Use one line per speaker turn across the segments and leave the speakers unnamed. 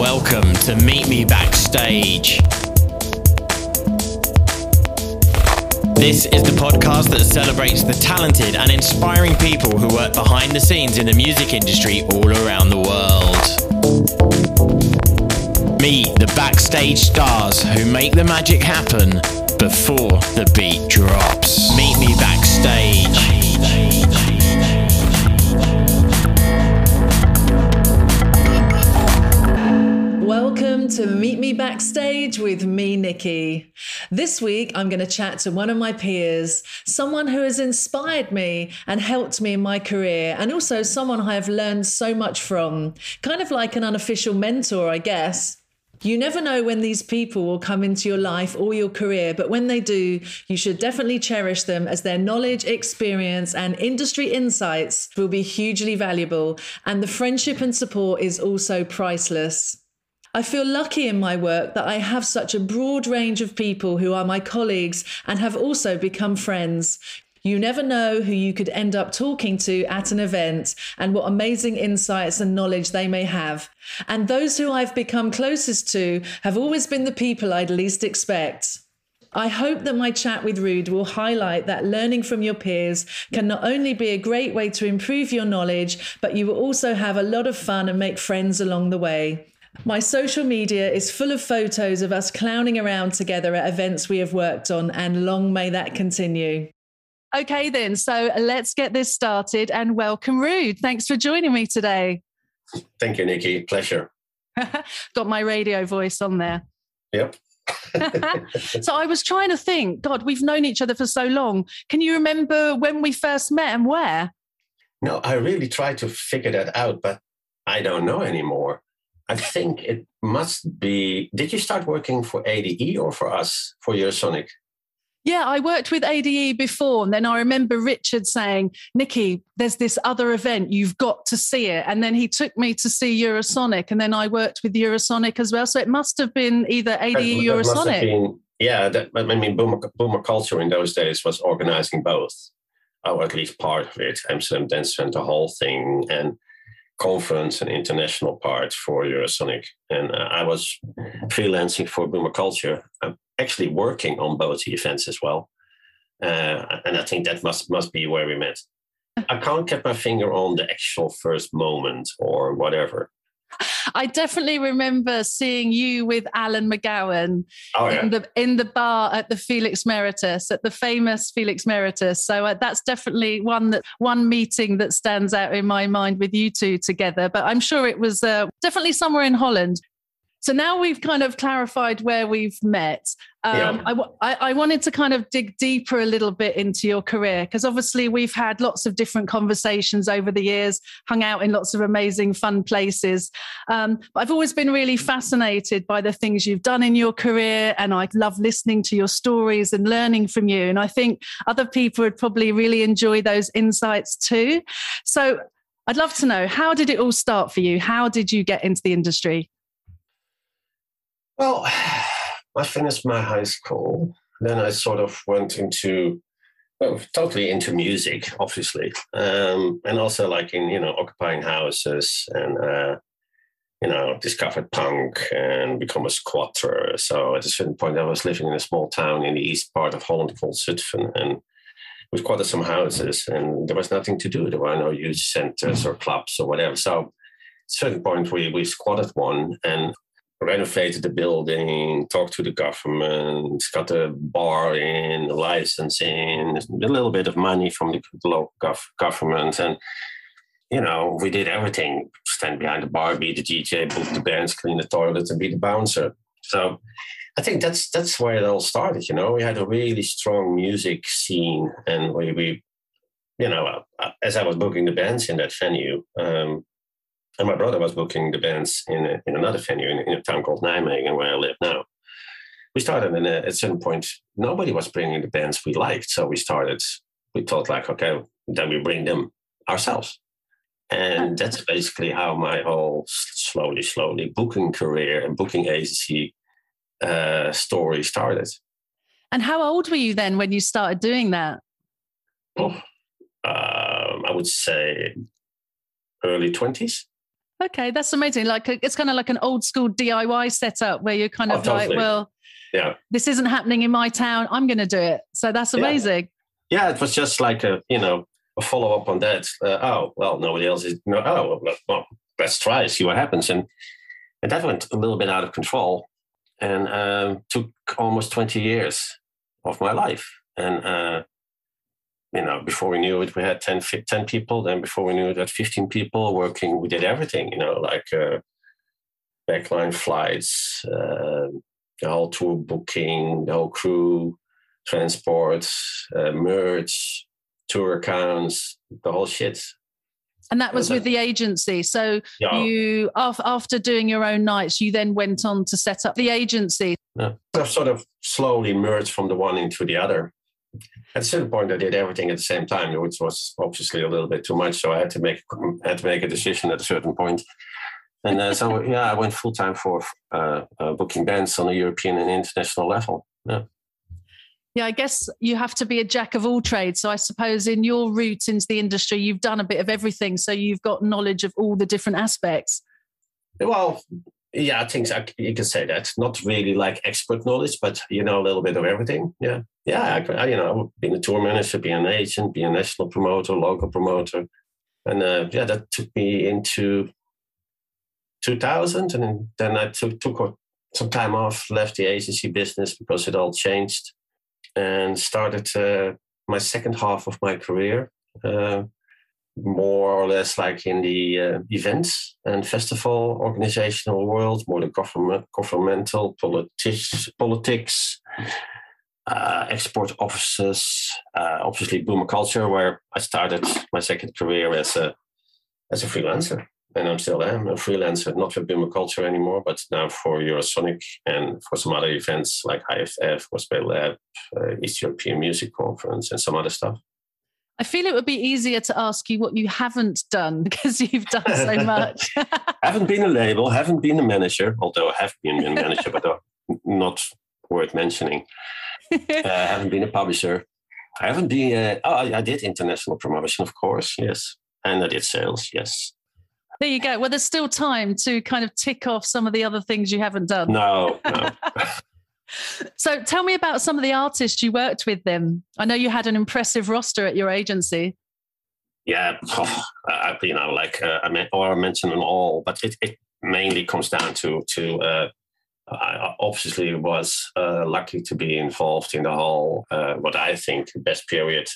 Welcome to Meet Me Backstage. This is the podcast that celebrates the talented and inspiring people who work behind the scenes in the music industry all around the world. Meet the backstage stars who make the magic happen before the beat drops. Meet me backstage.
Welcome to Meet Me Backstage with me, Nikki. This week, I'm going to chat to one of my peers, someone who has inspired me and helped me in my career, and also someone I have learned so much from. Kind of like an unofficial mentor, I guess. You never know when these people will come into your life or your career, but when they do, you should definitely cherish them as their knowledge, experience, and industry insights will be hugely valuable. And the friendship and support is also priceless. I feel lucky in my work that I have such a broad range of people who are my colleagues and have also become friends. You never know who you could end up talking to at an event and what amazing insights and knowledge they may have. And those who I've become closest to have always been the people I'd least expect. I hope that my chat with Ruud will highlight that learning from your peers can not only be a great way to improve your knowledge, but you will also have a lot of fun and make friends along the way. My social media is full of photos of us clowning around together at events we have worked on, and long may that continue. Okay, then. So let's get this started and welcome Ruud. Thanks for joining me today.
Thank you, Nikki. Pleasure.
Got my radio voice on there.
Yep.
so I was trying to think, God, we've known each other for so long. Can you remember when we first met and where?
No, I really tried to figure that out, but I don't know anymore. I think it must be. Did you start working for ADE or for us for Eurosonic?
Yeah, I worked with ADE before. And then I remember Richard saying, Nikki, there's this other event, you've got to see it. And then he took me to see Eurosonic. And then I worked with Eurosonic as well. So it must have been either ADE or Eurosonic.
Been, yeah, that, I mean, Buma, Buma Cultuur in those days was organizing both, or at least part of it, Amsterdam Dance Center, whole thing. And conference and international part for Eurosonic. And uh, I was freelancing for Buma Cultuur, I'm actually working on both events as well. Uh, and I think that must must be where we met. I can't get my finger on the actual first moment or whatever.
I definitely remember seeing you with Alan McGowan oh, yeah. in the in the bar at the Felix Meritis, at the famous Felix Meritis. So uh, that's definitely one that one meeting that stands out in my mind with you two together. But I'm sure it was uh, definitely somewhere in Holland. So now we've kind of clarified where we've met. Um, yeah. I, I, wanted to kind of dig deeper a little bit into your career because obviously we've had lots of different conversations over the years, hung out in lots of amazing, fun places. Um, but I've always been really fascinated by the things you've done in your career, and I love listening to your stories and learning from you. And I think other people would probably really enjoy those insights too. So I'd love to know how did it all start for you? How did you get into the industry?
Well, I finished my high school. Then I sort of went into, well, totally into music, obviously, um, and also like in you know occupying houses and uh, you know discovered punk and become a squatter. So at a certain point, I was living in a small town in the east part of Holland called Zutphen, and we squatted some houses, and there was nothing to do. There were no youth centers or clubs or whatever. So at a certain point, we we squatted one, and renovated the building, talked to the government, got a bar in, in, a little bit of money from the local gov- government. And, you know, we did everything stand behind the bar, be the DJ, book the bands, clean the toilets, and be the bouncer. So I think that's that's where it all started. You know, we had a really strong music scene, and we, we you know, uh, as I was booking the bands in that venue, um, and my brother was booking the bands in, a, in another venue in, in, a town called Nijmegen, where I live now. We started, and at a certain point, nobody was bringing the bands we liked. So we started, we thought, like, okay, then we bring them ourselves. And that's basically how my whole slowly, slowly booking career and booking agency uh, story started.
And how old were you then when you started doing that?
Oh, um, I would say early 20s.
Okay, that's amazing. Like it's kind of like an old school DIY setup where you're kind
Oh,
of like, well,
Yeah.
this isn't happening in my town. I'm going to do it. So that's
Yeah.
amazing.
Yeah, it was just like a, you know, a follow up on that. Uh, oh, well, nobody else is, no, oh, well, let's try, see what happens. And, and that went a little bit out of control and um, took almost 20 years of my life. And, uh, you know, before we knew it, we had 10, 10 people. Then before we knew it, we had 15 people working. We did everything, you know, like uh, backline flights, uh, the whole tour booking, the whole crew, transport, uh, merch, tour accounts, the whole shit.
And that was with the agency. So
Yeah.
you, after doing your own nights, you then went on to set up the agency.
Yeah. I've sort of slowly merged from the one into the other. At a certain point, I did everything at the same time, which was obviously a little bit too much. So I had to make had to make a decision at a certain point. And uh, so yeah, I went full time for uh, uh, booking bands on a European and international level. Yeah.
Yeah, I guess you have to be a jack of all trades. So I suppose in your route into the industry, you've done a bit of everything. So you've got knowledge of all the different aspects.
Well, yeah, I think I, you can say that. Not really like expert knowledge, but you know a little bit of everything. Yeah, yeah. I, I, you know, being a tour manager, being an agent, being a national promoter, local promoter, and uh, yeah, that took me into 2000, and then I took took some time off, left the agency business because it all changed, and started uh, my second half of my career. Uh, more or less like in the uh, events and festival organizational world, more the government, governmental politics, politics, uh, export offices, uh, obviously Buma Cultuur, where I started my second career as a as a freelancer, and I'm still am a freelancer, not for Buma Cultuur anymore, but now for Eurosonic and for some other events like IFF, Gospel Lab, uh, East European Music Conference, and some other stuff.
I feel it would be easier to ask you what you haven't done because you've done so much.
haven't been a label, haven't been a manager, although I have been a manager, but uh, not worth mentioning. Uh, haven't been a publisher. I haven't been. Uh, oh, I, I did international promotion, of course, yes, and I did sales, yes.
there you go. Well, there's still time to kind of tick off some of the other things you haven't done.
No, no.
So tell me about some of the artists you worked with them. I know you had an impressive roster at your agency.
yeah, oh, I, you know, like uh, I mean, or I mentioned them all, but it, it mainly comes down to to. Uh, I obviously was uh, lucky to be involved in the whole uh, what I think best period.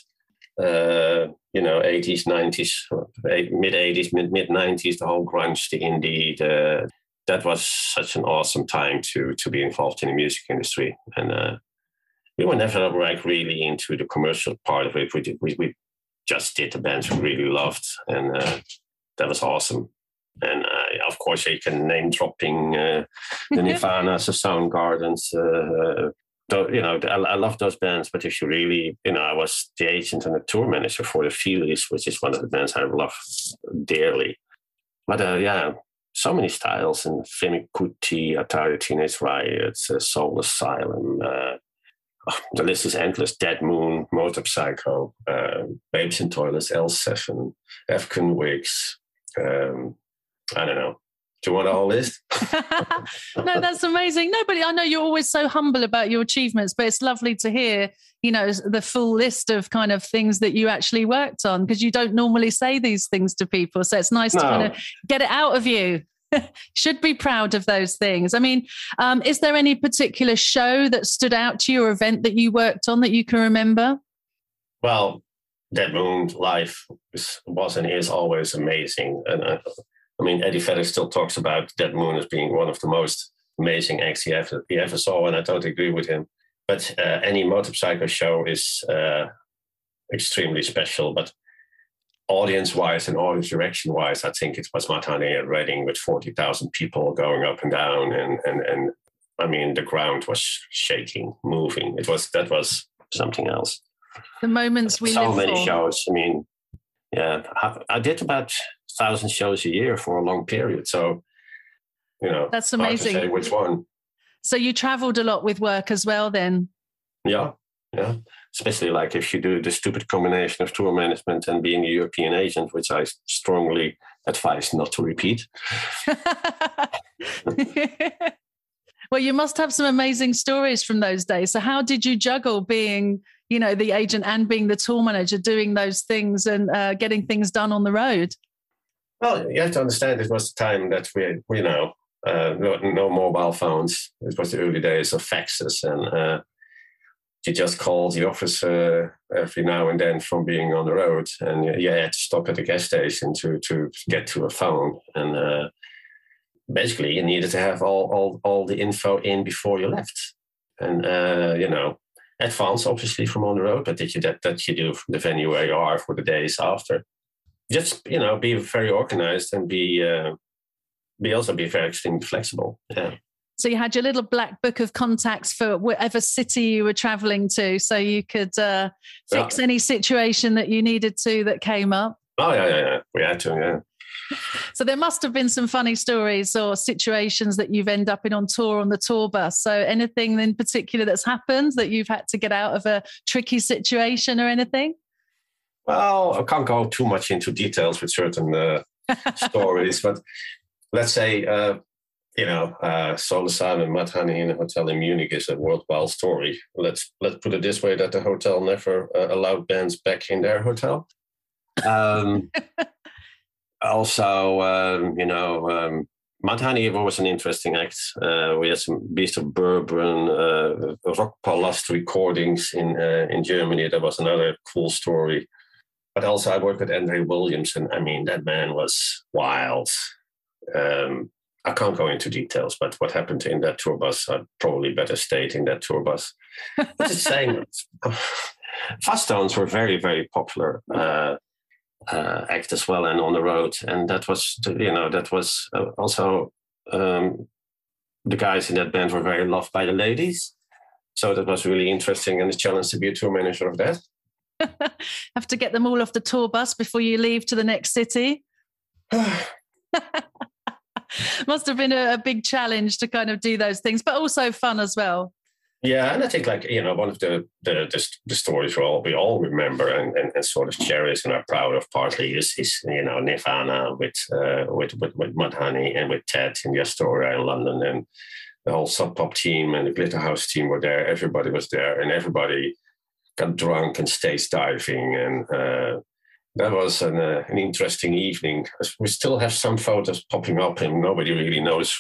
Uh, you know, 80s, 90s, mid 80s, mid mid 90s, the whole grunge, the indie, the, that was such an awesome time to to be involved in the music industry, and uh, we were never like really into the commercial part of it. We did, we, we just did the bands we really loved, and uh, that was awesome. And uh, of course, you can name dropping uh, the Nirvanas, the Soundgardens. Uh, tho- you know, I, I love those bands. But if you really, you know, I was the agent and the tour manager for the Feelies, which is one of the bands I love dearly. But uh, yeah, so many styles and Femi Kuti, Atari Teenage Riot, uh, Soul Asylum. Uh, oh, the list is endless. Dead Moon, Motorpsycho, uh, Babes in Toyland, L7, Afghan Whigs. Um, I don't know. Do you want a whole list?
no, that's amazing. Nobody, I know you're always so humble about your achievements, but it's lovely to hear, you know, the full list of kind of things that you actually worked on because you don't normally say these things to people. So it's nice to kind of get it out of you. Should be proud of those things. I mean, um, is there any particular show that stood out to you or event that you worked on that you can remember?
Well, Dead Moon live is, was and is always amazing. And uh, I mean, Eddie Vedder still talks about Dead Moon as being one of the most amazing acts he ever, he ever saw, and I totally agree with him. But uh, any Motorpsycho show is uh, extremely special. But audience wise and audience direction wise, I think it was Matane at Reading with 40,000 people going up and down. And, and, and I mean, the ground was shaking, moving. It was, that was something else
The moments we
so many
for.
shows. I mean, yeah, I, I did about thousand shows a year for a long period. So, you know,
That's amazing.
say which one?
So you traveled a lot with work as well, then.
Yeah, yeah. Especially like if you do the stupid combination of tour management and being a European agent, which I strongly advise not to repeat.
well, you must have some amazing stories from those days. So, how did you juggle being, you know, the agent and being the tour manager, doing those things and uh, getting things done on the road?
Well, you have to understand it was the time that we, you know, uh, no, no, mobile phones. It was the early days of faxes, and uh, you just called the office uh, every now and then from being on the road, and you had to stop at the gas station to to get to a phone, and uh, basically you needed to have all all all the info in before you left, and uh, you know. Advance, obviously, from on the road, but did you that that you do from the venue where you are for the days after? Just you know, be very organized and be uh, be also be very extremely flexible. Yeah.
So you had your little black book of contacts for whatever city you were traveling to, so you could uh, fix yeah. any situation that you needed to that came up.
Oh yeah, yeah, yeah. We had to, yeah.
So there must have been some funny stories or situations that you've ended up in on tour on the tour bus. So anything in particular that's happened that you've had to get out of a tricky situation or anything?
Well, I can't go too much into details with certain uh, stories, but let's say, uh, you know, uh, Asylum and Mudhoney in a hotel in Munich is a worthwhile story. Let's let's put it this way: that the hotel never uh, allowed bands back in their hotel. Um, also, um, you know, um, Mudhoney was an interesting act. Uh, we had some Beast of Bourbon, uh, Rock Palast recordings in uh, in Germany. That was another cool story. But also, I worked with Andre Williams, and I mean, that man was wild. Um, I can't go into details, but what happened in that tour bus, I'd probably better state in that tour bus. But the same. Fuzztones were very, very popular uh, uh, act as well, and on the road, and that was, you know, that was uh, also um, the guys in that band were very loved by the ladies, so that was really interesting and a challenge to be a tour manager of that.
Have to get them all off the tour bus before you leave to the next city. must have been a, a, big challenge to kind of do those things, but also fun as well.
Yeah, and I think like you know one of the the, the, the stories we all we all remember and, and, and, sort of cherish and are proud of partly is is you know Nirvana with uh, with with, with Mudhoney and with Tad in the Astoria in London and the whole Sub Pop team and the Glitterhouse team were there. Everybody was there, and everybody got drunk and stage diving and uh, that was an, uh, an interesting evening. We still have some photos popping up, and nobody really knows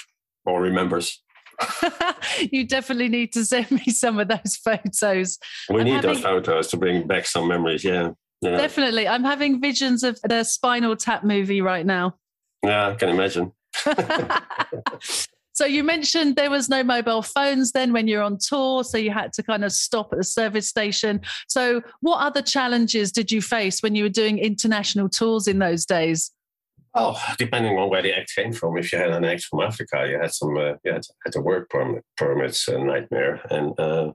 or remembers.
you definitely need to send me some of those photos.
We I'm need having... those photos to bring back some memories. Yeah. yeah.
Definitely. I'm having visions of the Spinal Tap movie right now.
Yeah, I can imagine.
So you mentioned there was no mobile phones then when you're on tour, so you had to kind of stop at the service station. So what other challenges did you face when you were doing international tours in those days?
Oh, depending on where the act came from. If you had an act from Africa, you had some, uh, you had, had work permit, permits, a nightmare. And uh,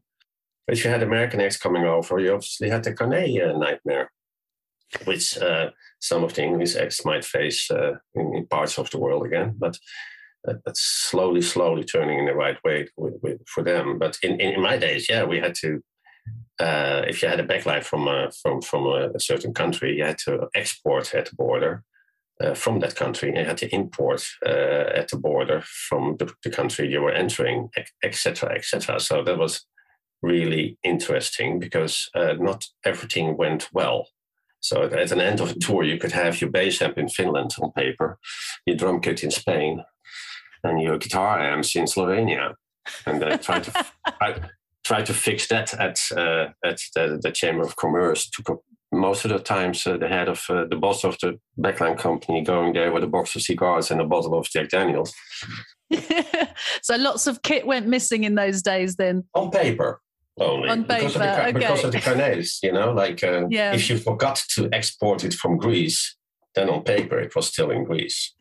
if you had American acts coming over, you obviously had the Carnet uh, nightmare, which uh, some of the English acts might face uh, in, in, parts of the world again. But that's slowly, slowly turning in the right way with, with, for them. But in, in, my days, yeah, we had to. Uh, if you had a backline from a, from from a, certain country, you had to export at the border uh, from that country, and you had to import uh, at the border from the, the country you were entering, etc., etc. So that was really interesting because uh, not everything went well. So at an end of a tour, you could have your bass amp in Finland on paper, your drum kit in Spain, and your guitar amps in Slovenia, and they try to try, try, to fix that at uh, at the, the, Chamber of Commerce. To most of the times, uh, the head of uh, the boss of the backline company going there with a box of cigars and a bottle of Jack Daniels.
so lots of kit went missing in those days. Then
on paper. Only
on paper,
because of
the,
okay. because of the carnets, you know, like uh,
yeah.
if you forgot to export it from Greece, then on paper it was still in Greece.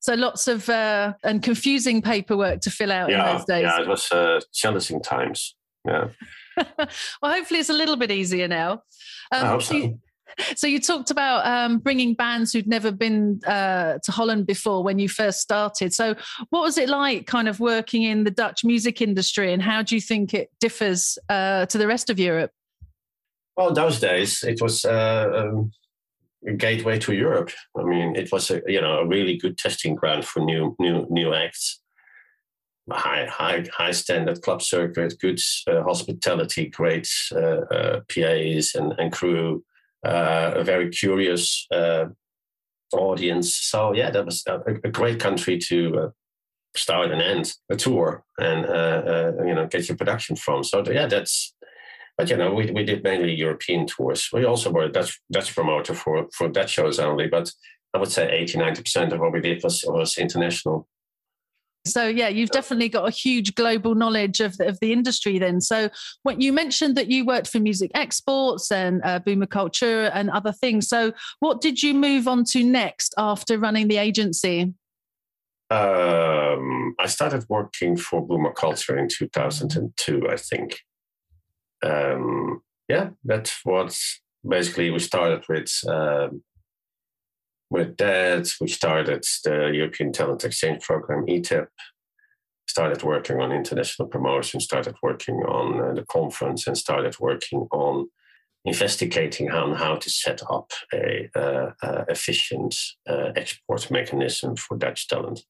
So lots of uh, and confusing paperwork to fill out
yeah,
in those days.
Yeah, it was uh, challenging times. Yeah.
well, hopefully it's a little bit easier now.
Um, so. You,
so you talked about um, bringing bands who'd never been uh, to Holland before when you first started. So what was it like, kind of working in the Dutch music industry, and how do you think it differs uh, to the rest of Europe?
Well, those days it was uh, um, gateway to Europe. I mean, it was a you know a really good testing ground for new new new acts. High high high standard club circuit, good uh, hospitality, great uh, uh, PAs and, and crew, uh, a very curious uh, audience. So yeah, that was a, a great country to uh, start and end a tour and you know get your production from. So yeah, that's but you know, we, we did mainly European tours. We also were a Dutch Dutch promoter for for Dutch shows only, but I would say 80, 90% of what we did was was international.
So yeah, you've definitely got a huge global knowledge of the, of the industry. Then, so when you mentioned that you worked for Music Exports and uh, Buma Cultuur and other things, so what did you move on to next after running the agency?
Um, I started working for Buma Cultuur in 2002, I think um, yeah, that's what basically we started with. Um, with that, we started the European Talent Exchange Program, ETEP, started working on international promotion, started working on uh, the conference, and started working on investigating how, how to set up a uh, uh, efficient uh, export mechanism for Dutch talent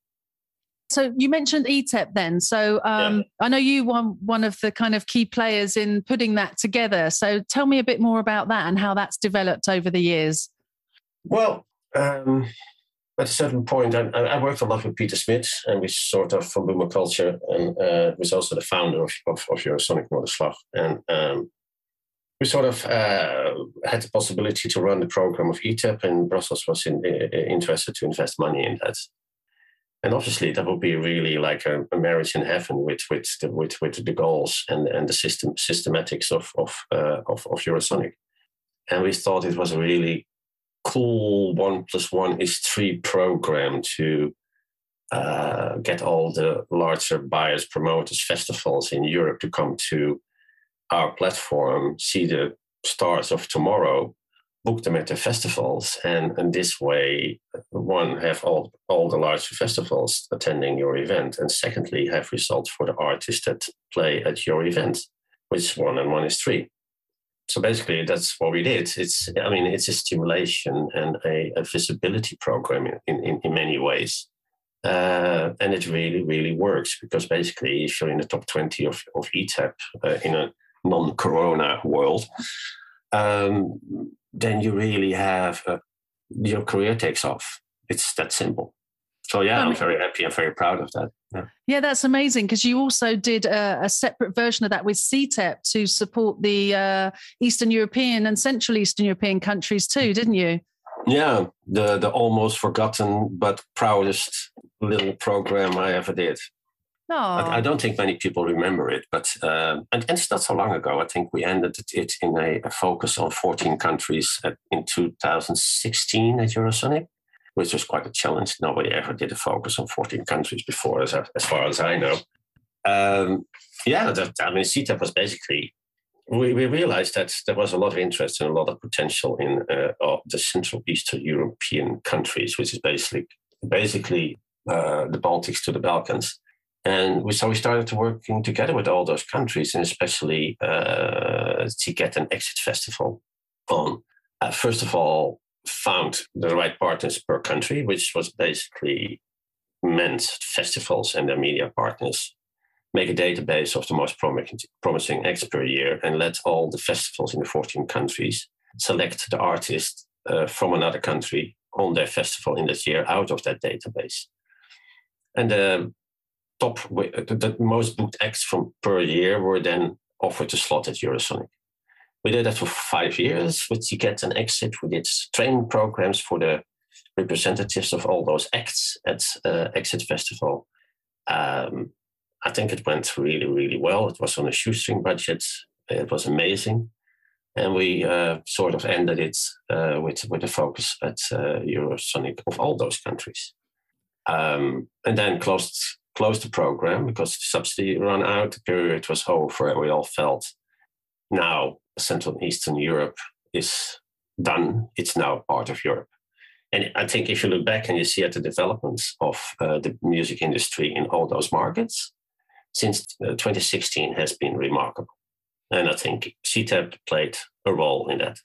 so you mentioned ETEP then. So um, yeah. I know you were one of the kind of key players in putting that together. So tell me a bit more about that and how that's developed over the years.
Well, um, at a certain point, I, I, worked a lot with Peter Smidt, and we sort of from Buma Cultuur, and uh, was also the founder of, of, of Eurosonic Noorderslag. And um, we sort of uh, had the possibility to run the program of ETEP, and Brussels was in, uh, interested to invest money in that and obviously that would be really like a, a marriage in heaven with with the, with with the goals and and the system systematics of of uh, of, of Eurosonic, and we thought it was a really cool one plus one is three program to uh, get all the larger buyers, promoters, festivals in Europe to come to our platform, see the stars of tomorrow, book them at the festivals and and this way one have all all the large festivals attending your event and secondly have results for the artists that play at your event which one and one is three. So basically that's what we did. It's i mean it's a stimulation and a, a visibility program in, in, in many ways. Uh, and it really really works because basically if you're in the top 20 of, of etep uh, in a non-corona world um, then you really have a, your career takes off. It's that simple. So yeah, I'm very happy and very proud of that.
Yeah, yeah that's amazing because you also did a, a, separate version of that with CTEP to support the uh, Eastern European and Central Eastern European countries too, didn't you?
Yeah, the the almost forgotten but proudest little program I ever did. I, I, don't think many people remember it, but um, and, and, it's not so long ago. I think we ended it in a, a focus on 14 countries at, in 2016 at Eurosonic, which was quite a challenge. Nobody ever did a focus on 14 countries before, as, as far as I know. Um, yeah, that, I mean, CTEP was basically we, we, realized that there was a lot of interest and a lot of potential in uh, the Central Eastern European countries, which is basically basically uh, the Baltics to the Balkans. And we, so we started working together with all those countries, and especially uh, to get an exit festival on. Uh, first of all, found the right partners per country, which was basically meant festivals and their media partners make a database of the most promising, acts per year and let all the festivals in the 14 countries select the artist uh, from another country on their festival in that year out of that database. And uh, top the most booked acts from per year were then offered a slot at Eurosonic. We did that for five years with Ticket and Exit. We did training programs for the representatives of all those acts at uh, Exit Festival. Um, I think it went really, really well. It was on a shoestring budget. It was amazing. And we uh, sort of ended it uh, with, with a focus at uh, Eurosonic of all those countries. Um, and then closed closed the program because the subsidy ran out, the period was over, we all felt now Central and Eastern Europe is done. It's now part of Europe. And I think if you look back and you see at the developments of uh, the music industry in all those markets, since uh, 2016 has been remarkable. And I think CTEP played a role in that.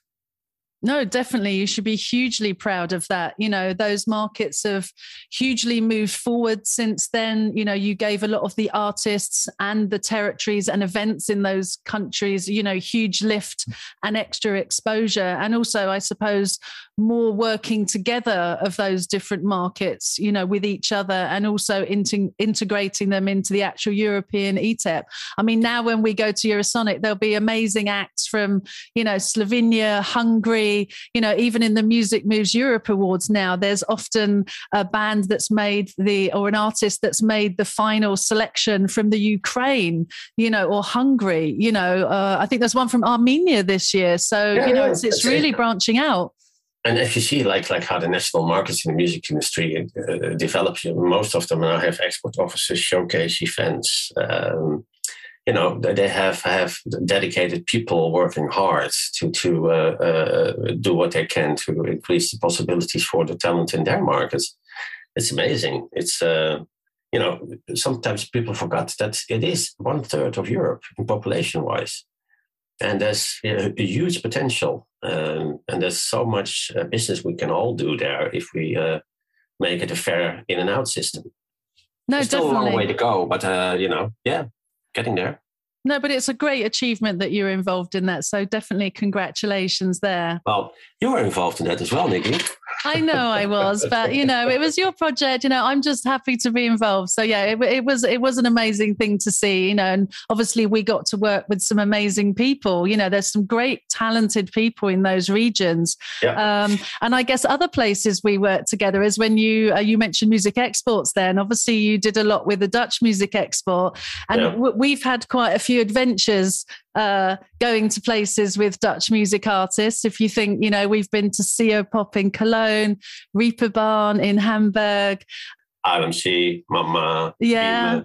No, definitely. You should be hugely proud of that. You know, those markets have hugely moved forward since then. You know, you gave a lot of the artists and the territories and events in those countries, you know, huge lift and extra exposure. And also, I suppose, more working together of those different markets, you know, with each other and also into, integrating them into the actual European ETEP. I mean, now when we go to Eurosonic, there'll be amazing acts from, you know, Slovenia, Hungary, you know, even in the Music Moves Europe Awards now, there's often a band that's made the, or an artist that's made the final selection from the Ukraine, you know, or Hungary, you know, uh, I think there's one from Armenia this year. So, yeah, you know, it's, it's really it. branching out
and if you see like like how the national markets in the music industry uh, develop, most of them now have export offices, showcase events. Um, you know, they have have dedicated people working hard to to uh, uh, do what they can to increase the possibilities for the talent in their markets. It's amazing. It's uh, you know sometimes people forget that it is one third of Europe in population wise and there's a huge potential um, and there's so much uh, business we can all do there if we uh, make it a fair in and out system
no
there's
definitely.
still a long way to go but uh, you know yeah getting there
no, but it's a great achievement that you're involved in that. So definitely congratulations there.
Well, you were involved in that as well, Nikki.
I know I was, but you know, it was your project. You know, I'm just happy to be involved. So yeah, it, it, was it was an amazing thing to see. You know, and obviously we got to work with some amazing people. You know, there's some great talented people in those regions. Yeah. Um, and I guess other places we worked together is when you uh, you mentioned music exports. Then obviously you did a lot with the Dutch music export, and yeah. w- we've had quite a few adventures uh, going to places with Dutch music artists. If you think, you know, we've been to CO Pop in Cologne, Reeperbahn in Hamburg.
RMC, Mama.
Yeah.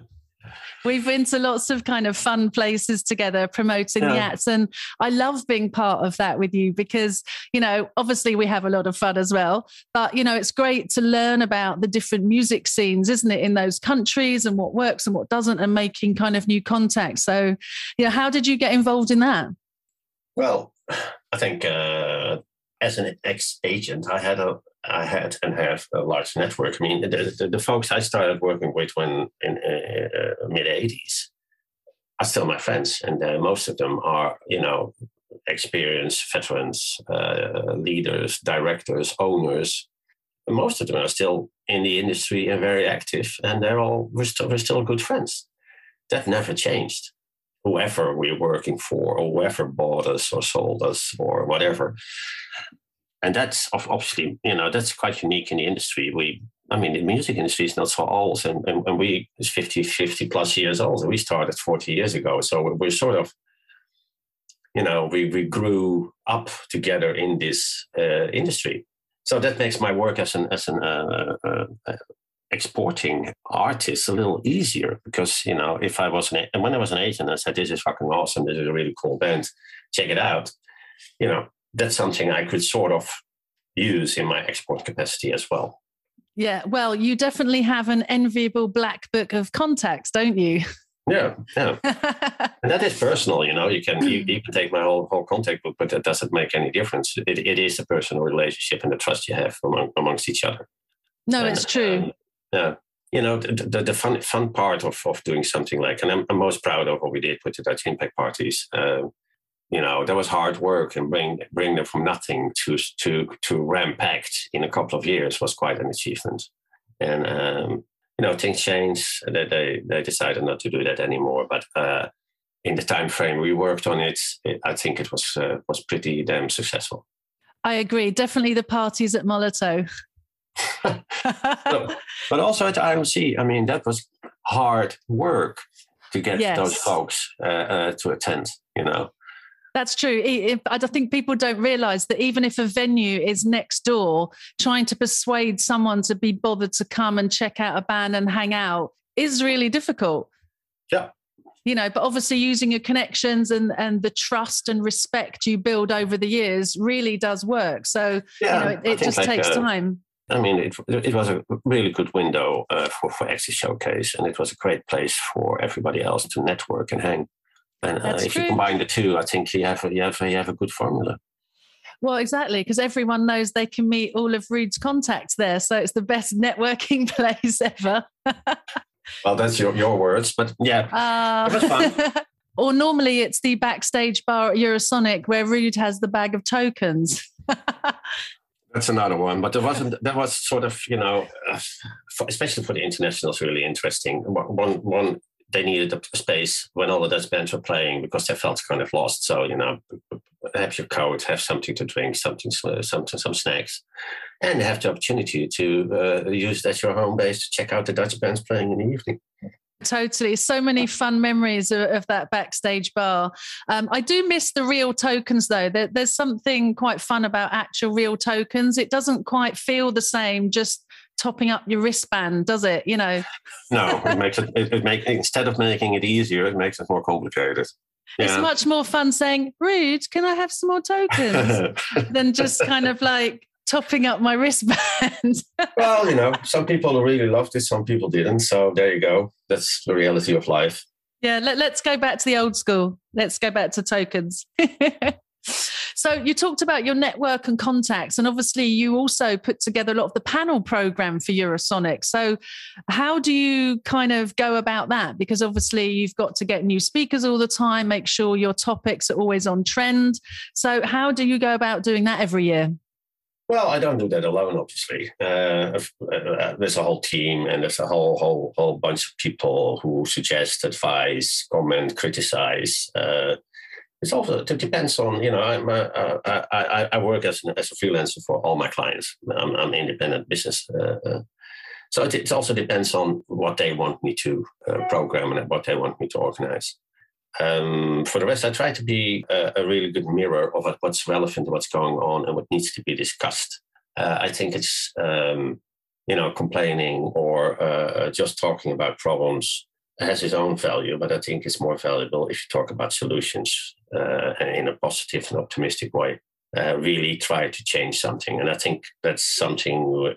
We've been to lots of kind of fun places together promoting yeah. the acts. And I love being part of that with you because, you know, obviously we have a lot of fun as well. But, you know, it's great to learn about the different music scenes, isn't it, in those countries and what works and what doesn't and making kind of new contacts. So, you know, how did you get involved in that?
Well, I think uh, as an ex agent, I had a I had and have a large network. I mean, the, the, the folks I started working with when in uh, mid '80s are still my friends, and uh, most of them are, you know, experienced veterans, uh, leaders, directors, owners. Most of them are still in the industry and very active, and they're all we're still we're still good friends. That never changed. Whoever we're working for, or whoever bought us or sold us or whatever, and that's obviously you know that's quite unique in the industry. We i mean the music industry is not so old and, and, and we is 50 50 plus years old. We started 40 years ago so we're sort of you know we, we grew up together in this uh, industry. So that makes my work as an as an uh, uh, uh exporting artists a little easier because you know if i was an and when i was an agent i said this is fucking awesome this is a really cool band check it out you know that's something I could sort of use in my export capacity as well.
Yeah, well, you definitely have an enviable black book of contacts, don't you?
Yeah, yeah, and that is personal. You know, you can you, you, can take my whole whole contact book, but that doesn't make any difference. It, it is a personal relationship and the trust you have among, amongst each other.
No, it's true. Um, Um,
yeah, you know, the, the, the, fun fun part of of doing something like, and I'm, I'm most proud of what we did with the Dutch Impact Parties. Uh, you know that was hard work and bring bring them from nothing to to to rampacked in a couple of years was quite an achievement. And um, you know things changed. They, they they decided not to do that anymore. But uh, in the time frame we worked on it, it i think it was uh, was pretty damn successful.
I agree. Definitely the parties at Molotov.
but also at IMC, I mean, that was hard work to get yes. those folks uh, uh, to attend, you know.
That's true. I think people don't realize that even if a venue is next door, trying to persuade someone to be bothered to come and check out a band and hang out is really difficult.
Yeah.
You know, but obviously using your connections and, and the trust and respect you build over the years really does work. So, yeah, you know, it, it just like, takes uh, time.
I mean, it, it was a really good window uh, for, for Axis Showcase, and it was a great place for everybody else to network and hang. And uh, if true. you combine the two, I think you have a, you have a, you have a good formula.
Well, exactly, because everyone knows they can meet all of Ruud's contacts there. So it's the best networking place ever.
well, that's your, your words, but yeah, uh, it was fun.
or normally it's the backstage bar at Eurosonic where Ruud has the bag of tokens.
That's another one, but there wasn't. That was sort of, you know, uh, for, especially for the internationals, really interesting. One, one they needed a space when all the Dutch bands were playing because they felt kind of lost. So you know, have your coat, have something to drink, something, something, some snacks, and have the opportunity to uh, use that as your home base to check out the Dutch bands playing in the evening.
Totally. So many fun memories of, of that backstage bar. Um, I do miss the real tokens, though. There, there's something quite fun about actual real tokens. It doesn't quite feel the same just topping up your wristband, does it? You know.
No, it makes it. It, it make instead of making it easier, it makes it more complicated.
Yeah. It's much more fun saying, Ruud, can I have some more tokens?" than just kind of like topping up my wristband.
well, you know, some people really loved it, some people didn't. So there you go. That's the reality of life.
Yeah, let, us go back to the old school. Let's go back to tokens. So you talked about your network and contacts, and obviously you also put together a lot of the panel program for Eurosonic. So how do you kind of go about that? Because obviously you've got to get new speakers all the time, make sure your topics are always on trend. So how do you go about doing that every year?
Well, I don't do that alone, obviously. Uh, uh, there's a whole team, and there's a whole whole whole bunch of people who suggest, advise, comment, criticize. Uh, it's also it depends on you know I'm uh, I, I, I work as an, as a freelancer for all my clients. I'm, I'm independent business, uh, uh, so it, it, also depends on what they want me to uh, program and what they want me to organize. Um, for the rest, I try to be a, a, really good mirror of what's relevant, what's going on, and what needs to be discussed. Uh, I think it's um, you know complaining or uh, just talking about problems has its own value, but I think it's more valuable if you talk about solutions uh, in a positive and optimistic way. Uh, really try to change something, and I think that's something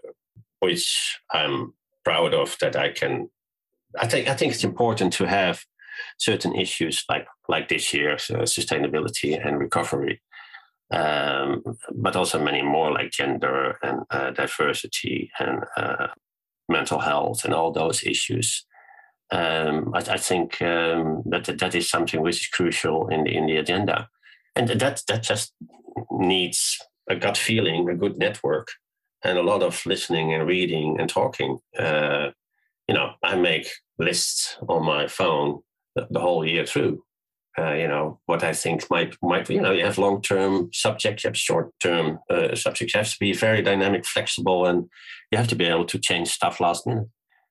which I'm proud of that I can. I think I think it's important to have certain issues like like this year, so sustainability and recovery, um, but also many more like gender and uh, diversity and uh, mental health and all those issues um, I, I, think um, that that is something which is crucial in the in the agenda, and that that just needs a gut feeling, a good network, and a lot of listening and reading and talking. Uh, you know, I make lists on my phone the, whole year through. Uh, you know what I think might might you know you have long term subjects, you have short term uh, subjects. You have to be very dynamic, flexible, and you have to be able to change stuff last minute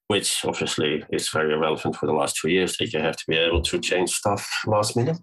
which obviously is very relevant for the last two years that you have to be able to change stuff last minute.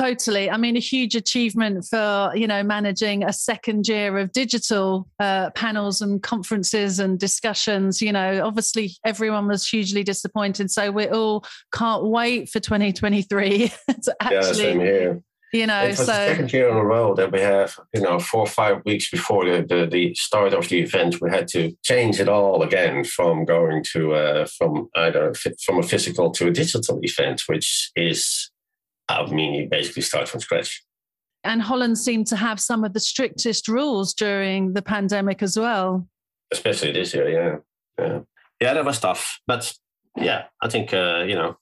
Totally. I mean, a huge achievement for, you know, managing a second year of digital uh, panels and conferences and discussions. You know, obviously everyone was hugely disappointed. So we all can't wait for 2023 to actually
yeah,
you know
it's
so
the second year in a row that we have you know four or five weeks before the, the, the start of the event we had to change it all again from going to uh, from either from a physical to a digital event which is i mean you basically start from scratch.
And holland seemed to have some of the strictest rules during the pandemic as well.
Especially this year yeah. Yeah, yeah that was tough. But yeah i think uh, you know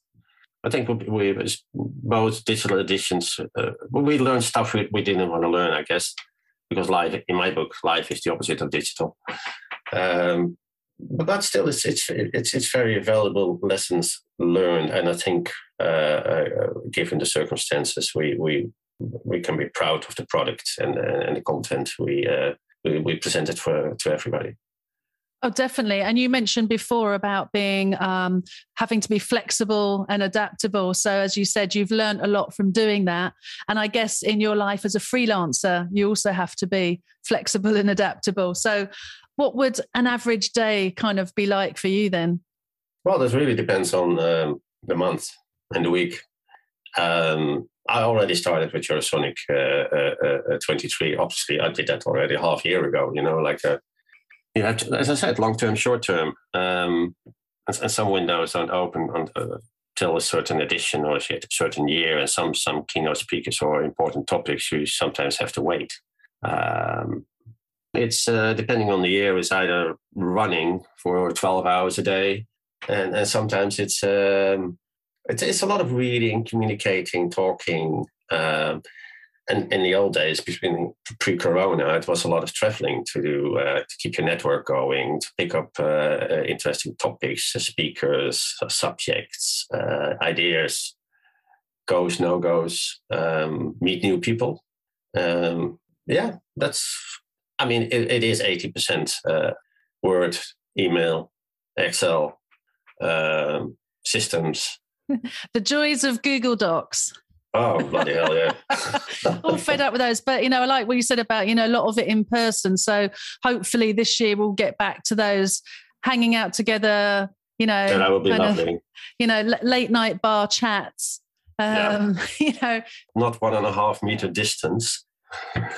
I think we, we both digital editions, uh, we learned stuff we, we didn't want to learn, I guess, because life, in my book, life is the opposite of digital. Um, but still, it's, it's it's it's very valuable lessons learned, and I think, given the circumstances, we we we can be proud of the product and and the content we uh, we, we presented for to everybody.
Oh, definitely. And you mentioned before about being um, having to be flexible and adaptable. So, as you said, you've learned a lot from doing that. And I guess in your life as a freelancer, you also have to be flexible and adaptable. So, what would an average day kind of be like for you then?
Well, this really depends on um, the month and the week. Um, I already started with Eurosonic uh, uh, uh, 23. Obviously, I did that already half a year ago. You know, like uh, you as I said, long term, short term, um, and, and, some windows don't open until uh, a certain edition or a certain year, and some some keynote speakers or important topics you sometimes have to wait. Um, it's uh, depending on the year, is either running for 12 hours a day, and, and sometimes it's, um, it's, it's a lot of reading, communicating, talking. Um, and in the old days, between pre-corona, it was a lot of traveling to uh, to keep your network going, to pick up uh, uh interesting topics, uh, speakers, uh, subjects, uh, ideas, goes, no goes, um, meet new people. Um, yeah, that's. I mean, it, it is eighty percent Word, email, Excel, um, systems.
the joys of Google Docs.
Oh, bloody hell, yeah.
All fed up with those. But, you know, I like what you said about, you know, a lot of it in person. So hopefully this year we'll get back to those hanging out together, you know.
Yeah, that would be lovely.
Of, you know, late night bar chats. Um, yeah. you know,
not one and a half meter distance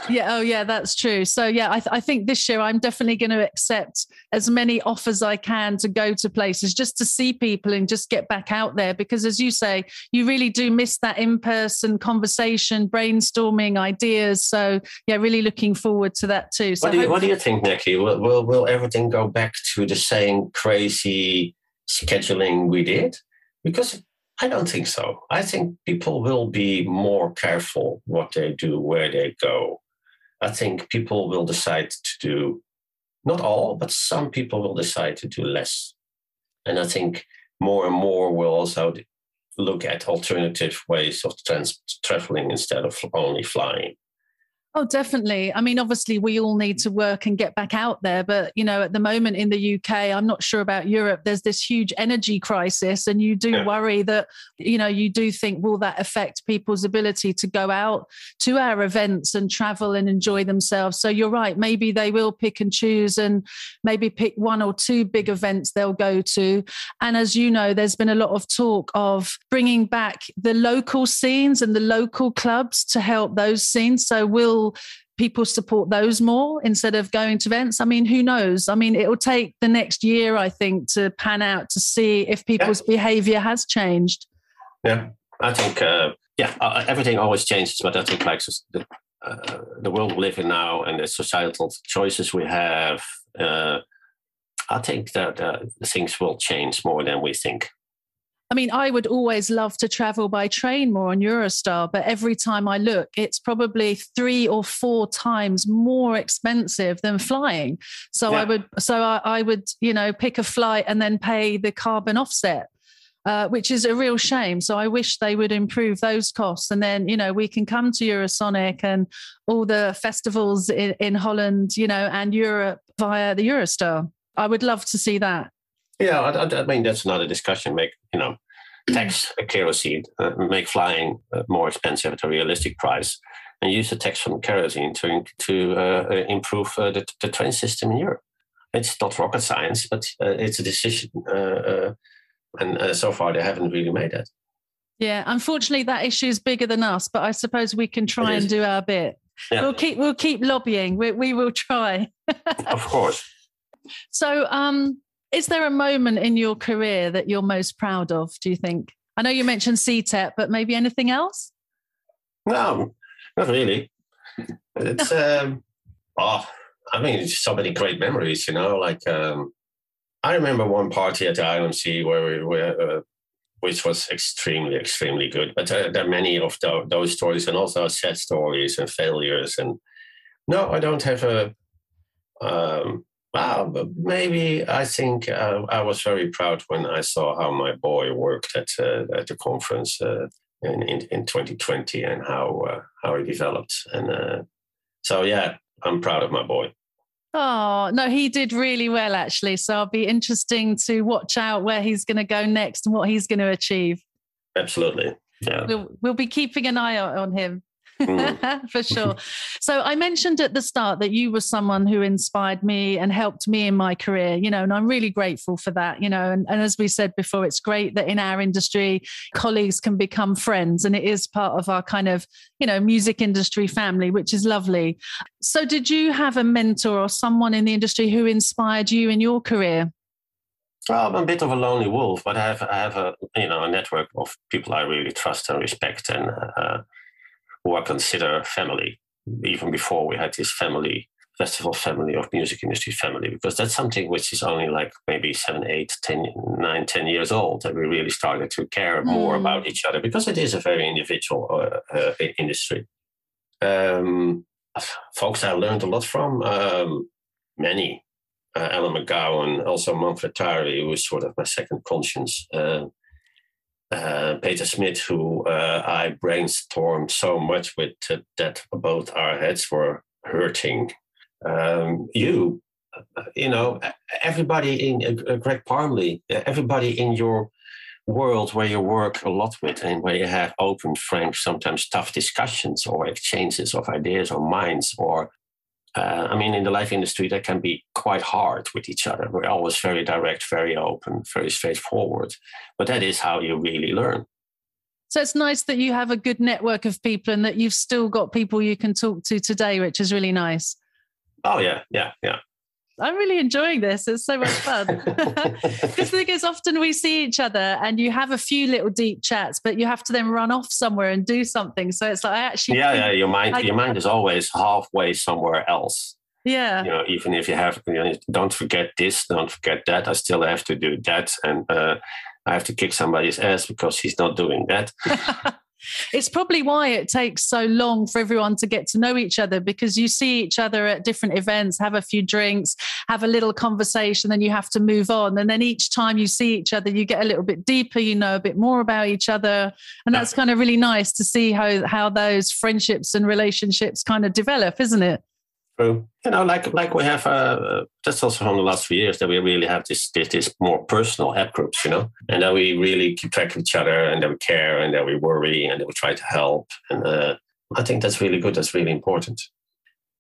yeah oh yeah that's true. So yeah I, th- I think this year i'm definitely going to accept as many offers i can to go to places just to see people and just get back out there because as you say you really do miss that in-person conversation brainstorming ideas. So yeah really looking forward to that too. So
what do you, what do you think nikki? Will, will, will everything go back to the same crazy scheduling we did? Because I don't think so. I think people will be more careful what they do, where they go. I think people will decide to do, not all, but some people will decide to do less. And I think more and more will also look at alternative ways of trans- traveling instead of only flying.
Oh, definitely. I mean, obviously, we all need to work and get back out there. But, you know, at the moment in the UK, I'm not sure about Europe, there's this huge energy crisis. And you do yeah. worry that, you know, you do think, will that affect people's ability to go out to our events and travel and enjoy themselves? So you're right. Maybe they will pick and choose and maybe pick one or two big events they'll go to. And as you know, there's been a lot of talk of bringing back the local scenes and the local clubs to help those scenes. So we'll will people support those more instead of going to events? I mean, who knows? I mean, it will take the next year, I think, to pan out to see if people's yeah. behavior has changed.
Yeah, I think, uh, yeah, uh, uh everything always changes, but I think like the, uh, the world we live in now and the societal choices we have, uh, I think that uh, things will change more than we think.
I mean, I would always love to travel by train more on Eurostar, but every time I look, it's probably three or four times more expensive than flying. So yeah. I would, so I, I, would, you know, pick a flight and then pay the carbon offset. Uh, which is a real shame. So I wish they would improve those costs, and then you know we can come to Eurosonic and all the festivals in, in Holland, you know, and Europe via the Eurostar. I would love to see that.
Yeah, I, I, mean that's another discussion. Make you know, tax a kerosene, uh, make flying uh, more expensive at a realistic price, and use the tax from kerosene to to uh, uh improve uh, the, the train system in Europe. It's not rocket science, but uh, it's a decision, and so far they haven't really made that.
Yeah, unfortunately, that issue is bigger than us, but I suppose we can try and do our bit. Yeah. We'll keep we'll keep lobbying. We we will try.
of course.
So, um, is there a moment in your career that you're most proud of, do you think? I know you mentioned ETEP, but maybe anything else?
No, not really. It's, um, oh, I mean, so many great memories, you know, like, um, I remember one party at the IMC where we were, uh, which was extremely, extremely good. But uh, there are many of the, those stories and also sad stories and failures. And no, I don't have a, um, Wow, but maybe I think uh, I was very proud when I saw how my boy worked at uh, at the conference uh, in, in, in 2020 and how uh, how he developed. And uh, so, yeah, I'm proud of my boy.
Oh no, he did really well actually. So I'll be interesting to watch out where he's going to go next and what he's going to achieve.
Absolutely. Yeah.
We'll, we'll be keeping an eye on him. Mm. for sure. So I mentioned at the start that you were someone who inspired me and helped me in my career, you know, and I'm really grateful for that, you know. And, and as we said before, it's great that in our industry, colleagues can become friends and it is part of our kind of, you know, music industry family, which is lovely. So did you have a mentor or someone in the industry who inspired you in your career?
Well, I'm a bit of a lonely wolf, but I have I have a you know a network of people I really trust and respect, and uh, who I consider family. even before we had this family festival family of music industry family because that's something which is only like maybe seven eight ten nine ten years old that we really started to care more
Mm.
about each other because it is a very individual uh, uh, industry um, folks i learned a lot from um, many uh, alan mcgowan also manfred tari who was sort of my second conscience uh, uh, Peter Smidt, who uh, I brainstormed so much with uh, that both our heads were hurting. Um, you, uh, you know, everybody in uh, Greg Parmley, everybody in your world where you work a lot with and where you have open, frank, sometimes tough discussions or exchanges of ideas or minds or uh, I mean, in the life industry, that can be quite hard with each other. We're always very direct, very open, very straightforward. But that is how you really learn.
So it's nice that you have a good network of people and that you've still got people you can talk to today, which is really nice.
Oh, yeah, yeah, yeah.
I'm really enjoying this. It's so much fun. Because the thing is, often we see each other and you have a few little deep chats, but you have to then run off somewhere and do something. So it's like I actually,
yeah, yeah. Your mind,
I-
your mind is always halfway somewhere else.
yeah,
You know, even if you have, you know, don't forget this, don't forget that. I still have to do that, and uh, I have to kick somebody's ass because he's not doing that.
it's probably why it takes so long for everyone to get to know each other because you see each other at different events, have a few drinks, have a little conversation, then you have to move on. And then each time you see each other, you get a little bit deeper, you know a bit more about each other. And that's kind of really nice to see how how those friendships and relationships kind of develop, isn't it?
True. You know, like like we have. Uh, that's also from the last few years that we really have this, this this more personal app groups. You know, and that we really keep track of each other, and that we care, and that we worry, and that we try to help. And uh, I think that's really good. That's really important.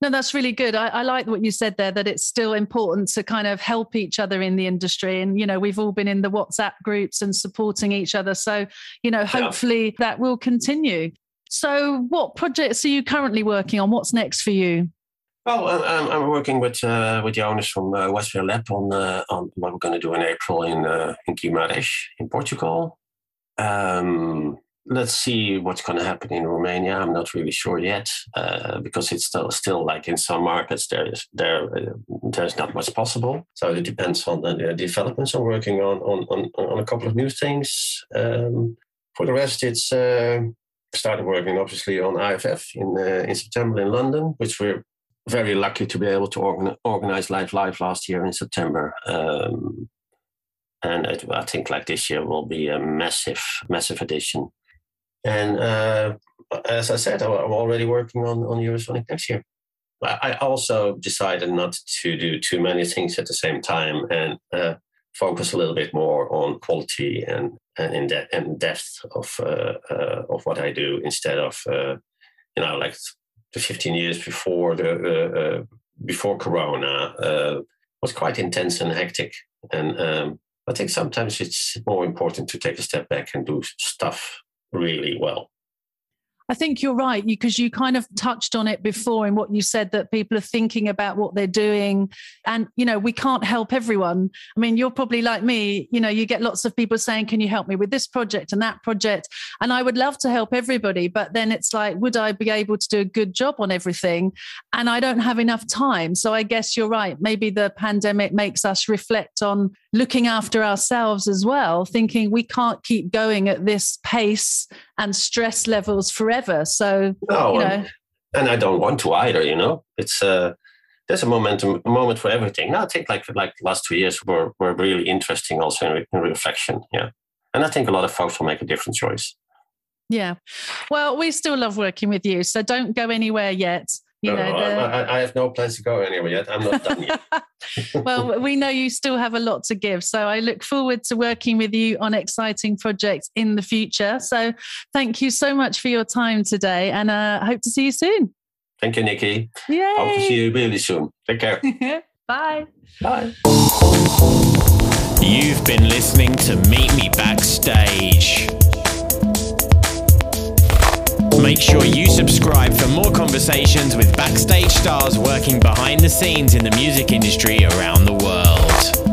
No, that's really good. I, I like what you said there that it's still important to kind of help each other in the industry. And, you know, we've all been in the WhatsApp groups and supporting each other. So, you know, hopefully that will continue. So, what projects are you currently working on? What's next for you?
Well, I'm, I'm- working with uh, with the owners from uh, Westway Lab on uh, on what we're going to do in April in uh, in Guimarães in Portugal. Um, let's see what's going to happen in Romania. I'm not really sure yet uh, because it's still still like in some markets there is there uh, there's not much possible. So it depends on the, the developments. I'm working on on on, on a couple of new things. Um, for the rest, it's. Uh, started working obviously on IFF in uh, in September in London, which we're very lucky to be able to organ- organize Live Live last year in September. Um, and it, I think like this year will be a massive, massive addition. And uh, as I said, I'm already working on, on Eurosonic next year. I I also decided not to do too many things at the same time and uh, focus a little bit more on quality and and in de- and depth of uh, uh, of what I do instead of uh, you know like the 15 years before the uh, uh, before Corona uh, was quite intense and hectic. And um, I think sometimes it's more important to take a step back and do stuff really well.
I think you're right because you kind of touched on it before in what you said that people are thinking about what they're doing. And, you know, we can't help everyone. I mean, you're probably like me, you know, you get lots of people saying, Can you help me with this project and that project? And I would love to help everybody. But then it's like, would I be able to do a good job on everything? And I don't have enough time. So I guess you're right. Maybe the pandemic makes us reflect on looking after ourselves as well, thinking we can't keep going at this pace and stress levels forever. So,
No,
you
and,
know,
and I don't want to either. You know, it's uh, there's a momentum, a moment for everything. Now I think like like the last two years were were really interesting, also in, re- in reflection. Yeah, and I think a lot of folks will make a different choice.
yeah. Well, we still love working with you. So don't go anywhere yet. You
No,
know,
no,
the-
I, I- I have no plans to go anywhere yet. I'm not done yet.
well, we know you still have a lot to give. So I look forward to working with you on exciting projects in the future. So thank you so much for your time today and uh, hope to see you soon.
Thank you, Nikki.
Yay.
Hope to see you really soon. Take care.
Bye.
Bye.
You've been listening to Meet Me Backstage. Make sure you subscribe for more conversations with backstage stars working behind the scenes in the music industry around the world.